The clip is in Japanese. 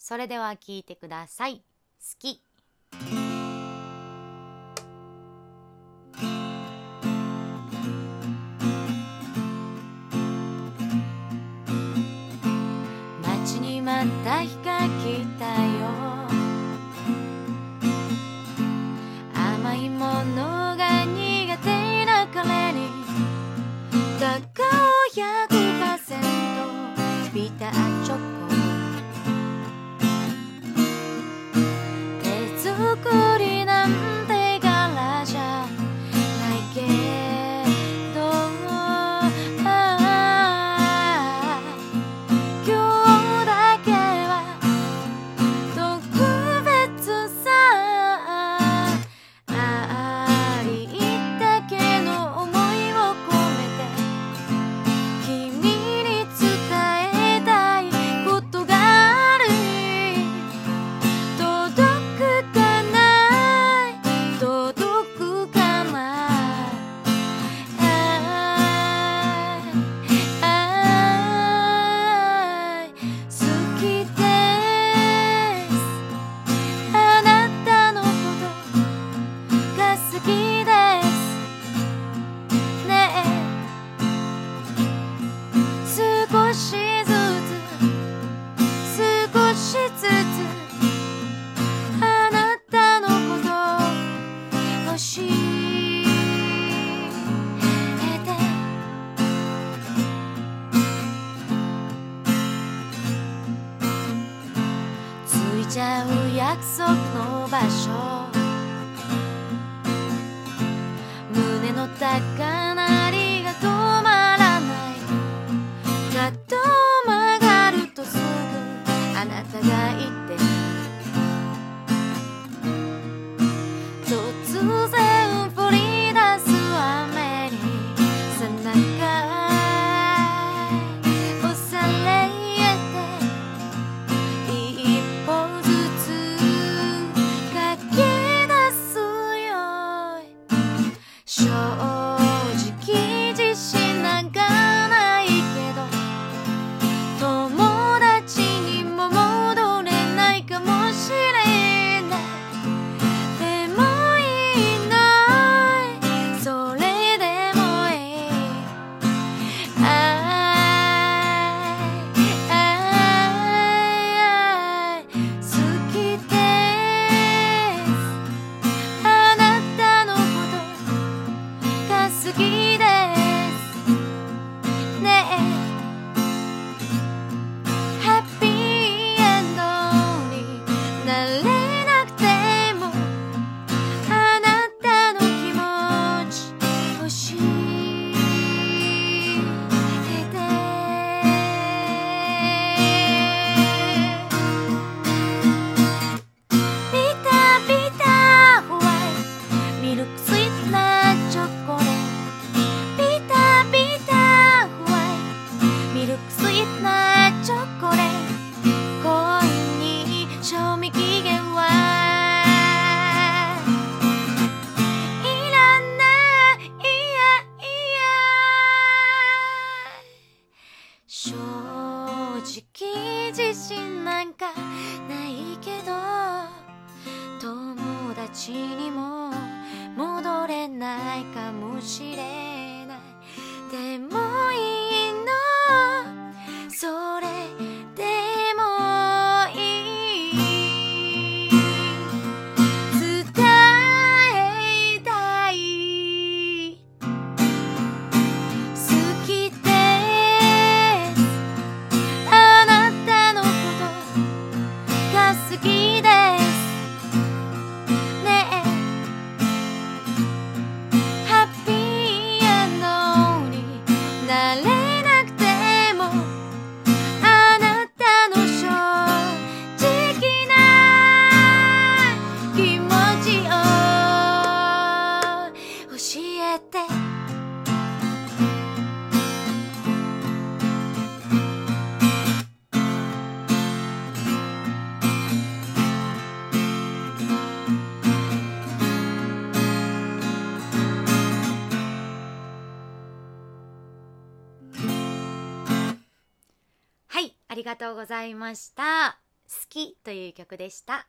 それでは聞いてください。好き。ちゃう約束の場所。胸の高鳴りが止まらない。カッと曲がるとすぐあなたがいって突然好きで正直自信なんかないけど友達にも戻れないかもしれない。ありがとうございました。好きという曲でした。